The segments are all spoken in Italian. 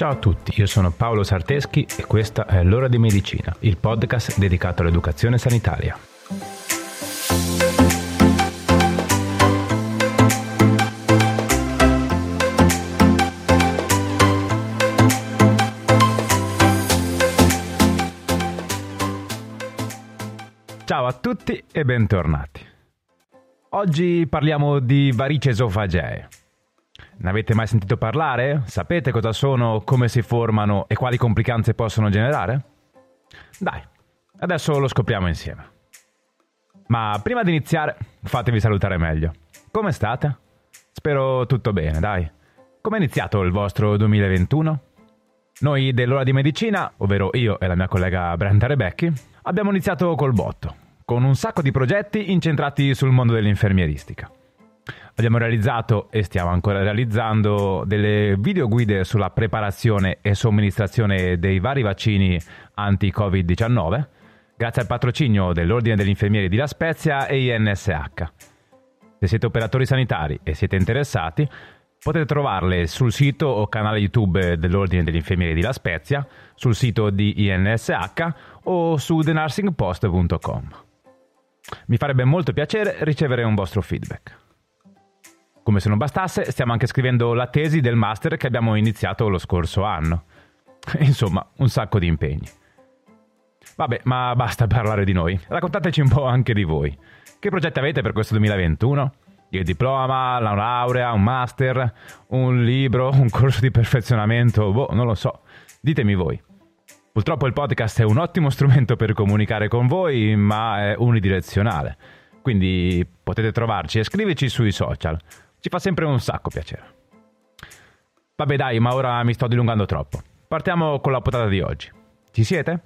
Ciao a tutti, io sono Paolo Sarteschi e questa è L'ora di medicina, il podcast dedicato all'educazione sanitaria. Ciao a tutti e bentornati. Oggi parliamo di varici esofagee. Ne avete mai sentito parlare? Sapete cosa sono, come si formano e quali complicanze possono generare? Dai, adesso lo scopriamo insieme. Ma prima di iniziare, fatevi salutare meglio. Come state? Spero tutto bene, dai. Come è iniziato il vostro 2021? Noi dell'ora di medicina, ovvero io e la mia collega Brenda Rebecchi, abbiamo iniziato col botto, con un sacco di progetti incentrati sul mondo dell'infermieristica. Abbiamo realizzato e stiamo ancora realizzando delle videoguide sulla preparazione e somministrazione dei vari vaccini anti-Covid-19 grazie al patrocinio dell'Ordine degli Infermieri di La Spezia e INSH. Se siete operatori sanitari e siete interessati, potete trovarle sul sito o canale YouTube dell'Ordine degli Infermieri di La Spezia, sul sito di INSH o su thenursingpost.com. Mi farebbe molto piacere ricevere un vostro feedback. Come se non bastasse, stiamo anche scrivendo la tesi del master che abbiamo iniziato lo scorso anno. Insomma, un sacco di impegni. Vabbè, ma basta parlare di noi. Raccontateci un po' anche di voi. Che progetti avete per questo 2021? Il diploma, la laurea, un master, un libro, un corso di perfezionamento? Boh, non lo so. Ditemi voi. Purtroppo il podcast è un ottimo strumento per comunicare con voi, ma è unidirezionale. Quindi potete trovarci e scriverci sui social. Ci fa sempre un sacco piacere. Vabbè dai, ma ora mi sto dilungando troppo. Partiamo con la potata di oggi. Ci siete?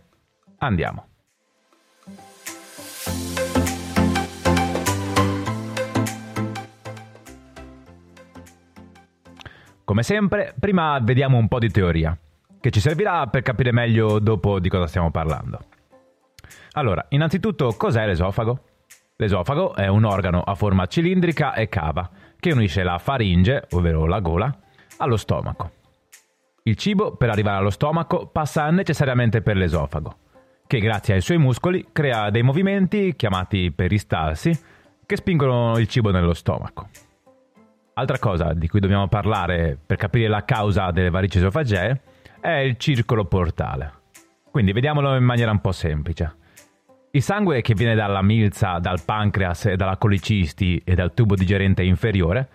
Andiamo. Come sempre, prima vediamo un po' di teoria, che ci servirà per capire meglio dopo di cosa stiamo parlando. Allora, innanzitutto, cos'è l'esofago? L'esofago è un organo a forma cilindrica e cava che unisce la faringe, ovvero la gola, allo stomaco. Il cibo, per arrivare allo stomaco, passa necessariamente per l'esofago, che grazie ai suoi muscoli crea dei movimenti chiamati peristalsi che spingono il cibo nello stomaco. Altra cosa di cui dobbiamo parlare per capire la causa delle varici esofagee è il circolo portale. Quindi vediamolo in maniera un po' semplice. Il sangue che viene dalla milza, dal pancreas e dalla colicisti e dal tubo digerente inferiore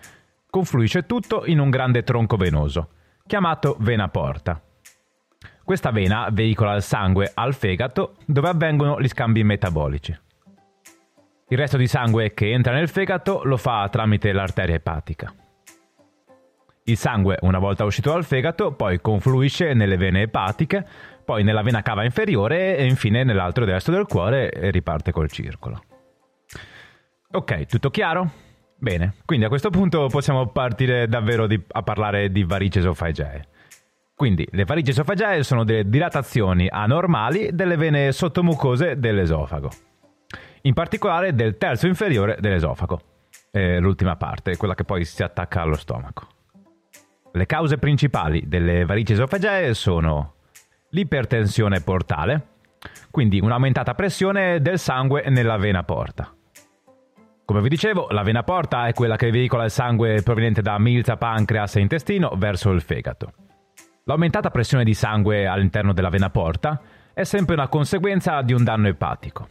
confluisce tutto in un grande tronco venoso, chiamato vena porta. Questa vena veicola il sangue al fegato dove avvengono gli scambi metabolici. Il resto di sangue che entra nel fegato lo fa tramite l'arteria epatica. Il sangue, una volta uscito dal fegato, poi confluisce nelle vene epatiche poi nella vena cava inferiore e infine nell'altro destro del cuore e riparte col circolo. Ok, tutto chiaro? Bene, quindi a questo punto possiamo partire davvero di, a parlare di varici esofagee. Quindi le varici esofagee sono delle dilatazioni anormali delle vene sottomucose dell'esofago, in particolare del terzo inferiore dell'esofago, eh, l'ultima parte, quella che poi si attacca allo stomaco. Le cause principali delle varici esofagee sono l'ipertensione portale, quindi un'aumentata pressione del sangue nella vena porta. Come vi dicevo, la vena porta è quella che veicola il sangue proveniente da milza, pancreas e intestino verso il fegato. L'aumentata pressione di sangue all'interno della vena porta è sempre una conseguenza di un danno epatico.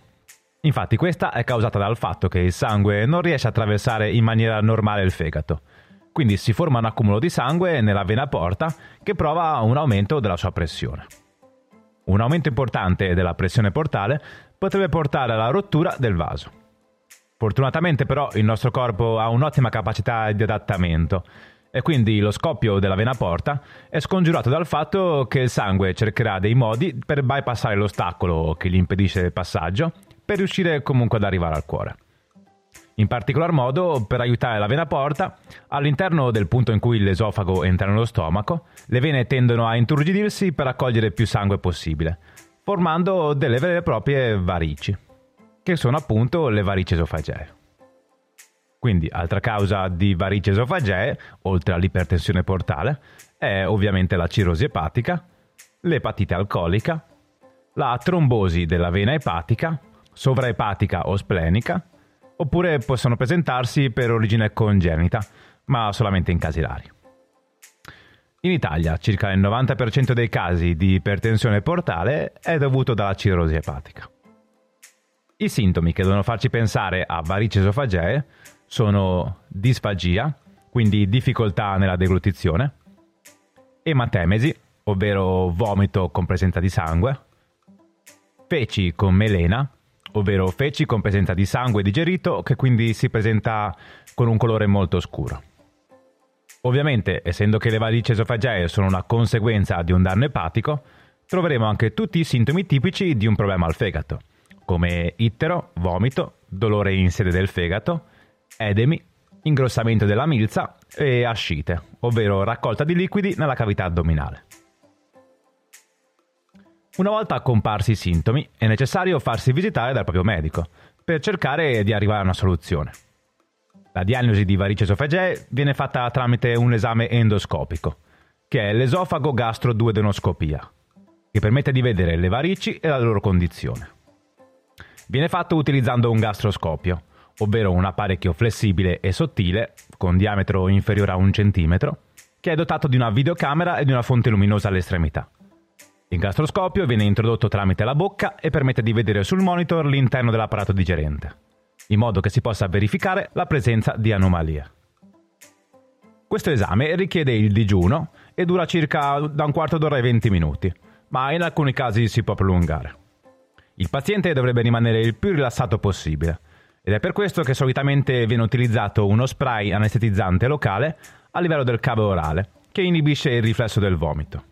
Infatti questa è causata dal fatto che il sangue non riesce a attraversare in maniera normale il fegato. Quindi si forma un accumulo di sangue nella vena porta che prova un aumento della sua pressione. Un aumento importante della pressione portale potrebbe portare alla rottura del vaso. Fortunatamente però il nostro corpo ha un'ottima capacità di adattamento e quindi lo scoppio della vena porta è scongiurato dal fatto che il sangue cercherà dei modi per bypassare l'ostacolo che gli impedisce il passaggio per riuscire comunque ad arrivare al cuore. In particolar modo, per aiutare la vena porta, all'interno del punto in cui l'esofago entra nello stomaco, le vene tendono a inturgidirsi per raccogliere più sangue possibile, formando delle vere e proprie varici, che sono appunto le varici esofagee. Quindi, altra causa di varici esofagee, oltre all'ipertensione portale, è ovviamente la cirrosi epatica, l'epatite alcolica, la trombosi della vena epatica, sovraepatica o splenica, oppure possono presentarsi per origine congenita, ma solamente in casi rari. In Italia circa il 90% dei casi di ipertensione portale è dovuto dalla cirrosi epatica. I sintomi che devono farci pensare a varici esofagee sono disfagia, quindi difficoltà nella deglutizione, ematemesi, ovvero vomito con presenza di sangue, feci con melena, ovvero feci con presenza di sangue digerito che quindi si presenta con un colore molto scuro. Ovviamente, essendo che le varici esofagee sono una conseguenza di un danno epatico, troveremo anche tutti i sintomi tipici di un problema al fegato, come ittero, vomito, dolore in sede del fegato, edemi, ingrossamento della milza e ascite, ovvero raccolta di liquidi nella cavità addominale. Una volta comparsi i sintomi, è necessario farsi visitare dal proprio medico per cercare di arrivare a una soluzione. La diagnosi di varici esofagee viene fatta tramite un esame endoscopico, che è l'esofago gastro-duodenoscopia, che permette di vedere le varici e la loro condizione. Viene fatto utilizzando un gastroscopio, ovvero un apparecchio flessibile e sottile, con diametro inferiore a un centimetro, che è dotato di una videocamera e di una fonte luminosa all'estremità. Il gastroscopio viene introdotto tramite la bocca e permette di vedere sul monitor l'interno dell'apparato digerente in modo che si possa verificare la presenza di anomalie. Questo esame richiede il digiuno e dura circa da un quarto d'ora ai 20 minuti, ma in alcuni casi si può prolungare. Il paziente dovrebbe rimanere il più rilassato possibile ed è per questo che solitamente viene utilizzato uno spray anestetizzante locale a livello del cavo orale, che inibisce il riflesso del vomito.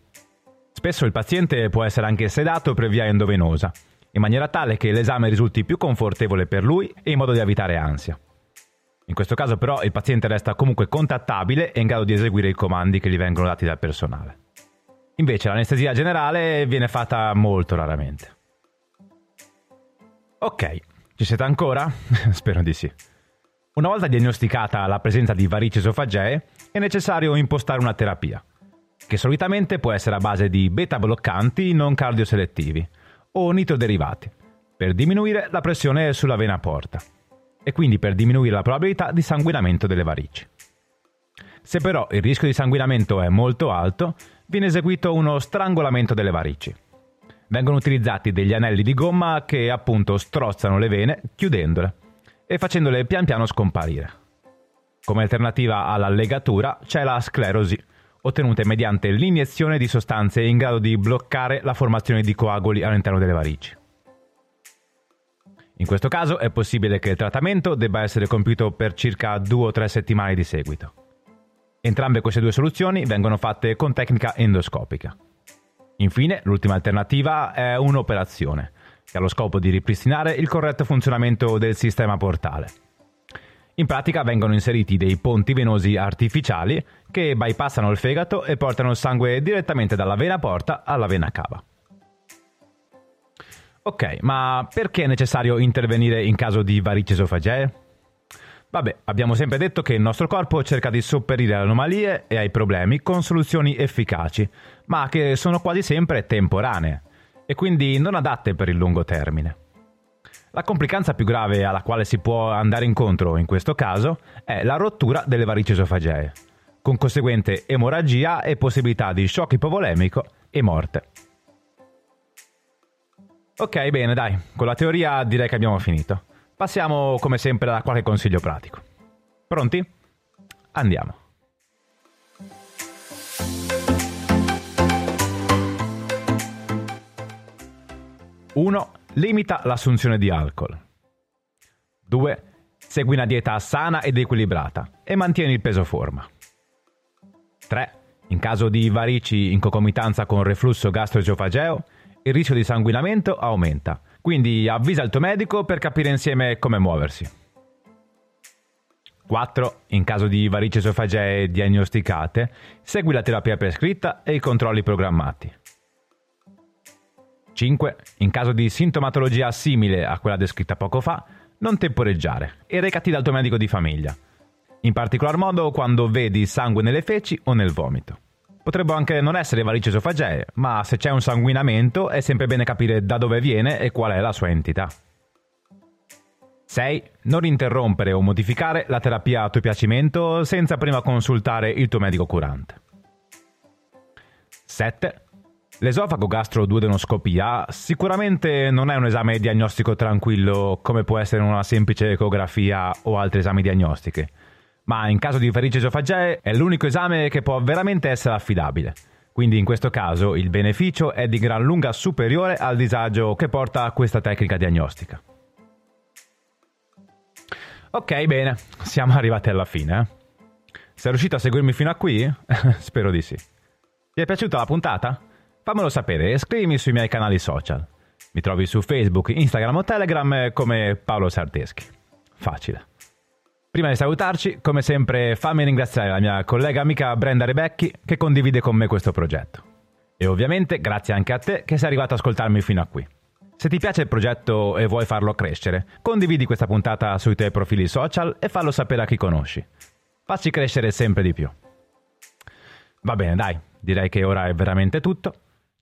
Spesso il paziente può essere anche sedato per via endovenosa, in maniera tale che l'esame risulti più confortevole per lui e in modo da evitare ansia. In questo caso però il paziente resta comunque contattabile e in grado di eseguire i comandi che gli vengono dati dal personale. Invece l'anestesia generale viene fatta molto raramente. Ok, ci siete ancora? Spero di sì. Una volta diagnosticata la presenza di varici esofagee, è necessario impostare una terapia, che solitamente può essere a base di beta bloccanti non cardioselettivi, o nitroderivati, per diminuire la pressione sulla vena porta e quindi per diminuire la probabilità di sanguinamento delle varici. Se però il rischio di sanguinamento è molto alto, viene eseguito uno strangolamento delle varici. Vengono utilizzati degli anelli di gomma che appunto strozzano le vene chiudendole e facendole pian piano scomparire. Come alternativa alla legatura c'è la sclerosi, ottenute mediante l'iniezione di sostanze in grado di bloccare la formazione di coaguli all'interno delle varici. In questo caso è possibile che il trattamento debba essere compiuto per circa 2 o 3 settimane di seguito. Entrambe queste due soluzioni vengono fatte con tecnica endoscopica. Infine, l'ultima alternativa è un'operazione, che ha lo scopo di ripristinare il corretto funzionamento del sistema portale. In pratica vengono inseriti dei ponti venosi artificiali che bypassano il fegato e portano il sangue direttamente dalla vena porta alla vena cava. Ok, ma perché è necessario intervenire in caso di varici esofagee? Vabbè, abbiamo sempre detto che il nostro corpo cerca di sopperire alle anomalie e ai problemi con soluzioni efficaci, ma che sono quasi sempre temporanee e quindi non adatte per il lungo termine. La complicanza più grave alla quale si può andare incontro in questo caso è la rottura delle varici esofagee, con conseguente emorragia e possibilità di shock ipovolemico e morte. Ok, bene, dai, con la teoria direi che abbiamo finito. Passiamo come sempre a qualche consiglio pratico. Pronti? Andiamo. 1. Limita l'assunzione di alcol. 2. Segui una dieta sana ed equilibrata e mantieni il peso forma. 3. In caso di varici in concomitanza con reflusso gastroesofageo, il rischio di sanguinamento aumenta, quindi avvisa il tuo medico per capire insieme come muoversi. 4. In caso di varici esofagee diagnosticate, segui la terapia prescritta e i controlli programmati. 5. In caso di sintomatologia simile a quella descritta poco fa, non temporeggiare e recati dal tuo medico di famiglia in particolar modo quando vedi sangue nelle feci o nel vomito. Potrebbero anche non essere varici esofagee, ma se c'è un sanguinamento è sempre bene capire da dove viene e qual è la sua entità. 6. Non interrompere o modificare la terapia a tuo piacimento senza prima consultare il tuo medico curante. 7. L'esofago gastroduodenoscopia sicuramente non è un esame diagnostico tranquillo come può essere una semplice ecografia o altri esami diagnostiche, ma in caso di varici esofagee è l'unico esame che può veramente essere affidabile. Quindi in questo caso il beneficio è di gran lunga superiore al disagio che porta questa tecnica diagnostica. Ok, bene, siamo arrivati alla fine. Eh? Sei riuscito a seguirmi fino a qui? Spero di sì. Ti è piaciuta la puntata? Fammelo sapere e scrivimi sui miei canali social. Mi trovi su Facebook, Instagram o Telegram come Paolo Sarteschi. Facile. Prima di salutarci, come sempre, fammi ringraziare la mia collega amica Brenda Rebecchi che condivide con me questo progetto. E ovviamente grazie anche a te che sei arrivato ad ascoltarmi fino a qui. Se ti piace il progetto e vuoi farlo crescere, condividi questa puntata sui tuoi profili social e fallo sapere a chi conosci. Facci crescere sempre di più. Va bene, dai, direi che ora è veramente tutto.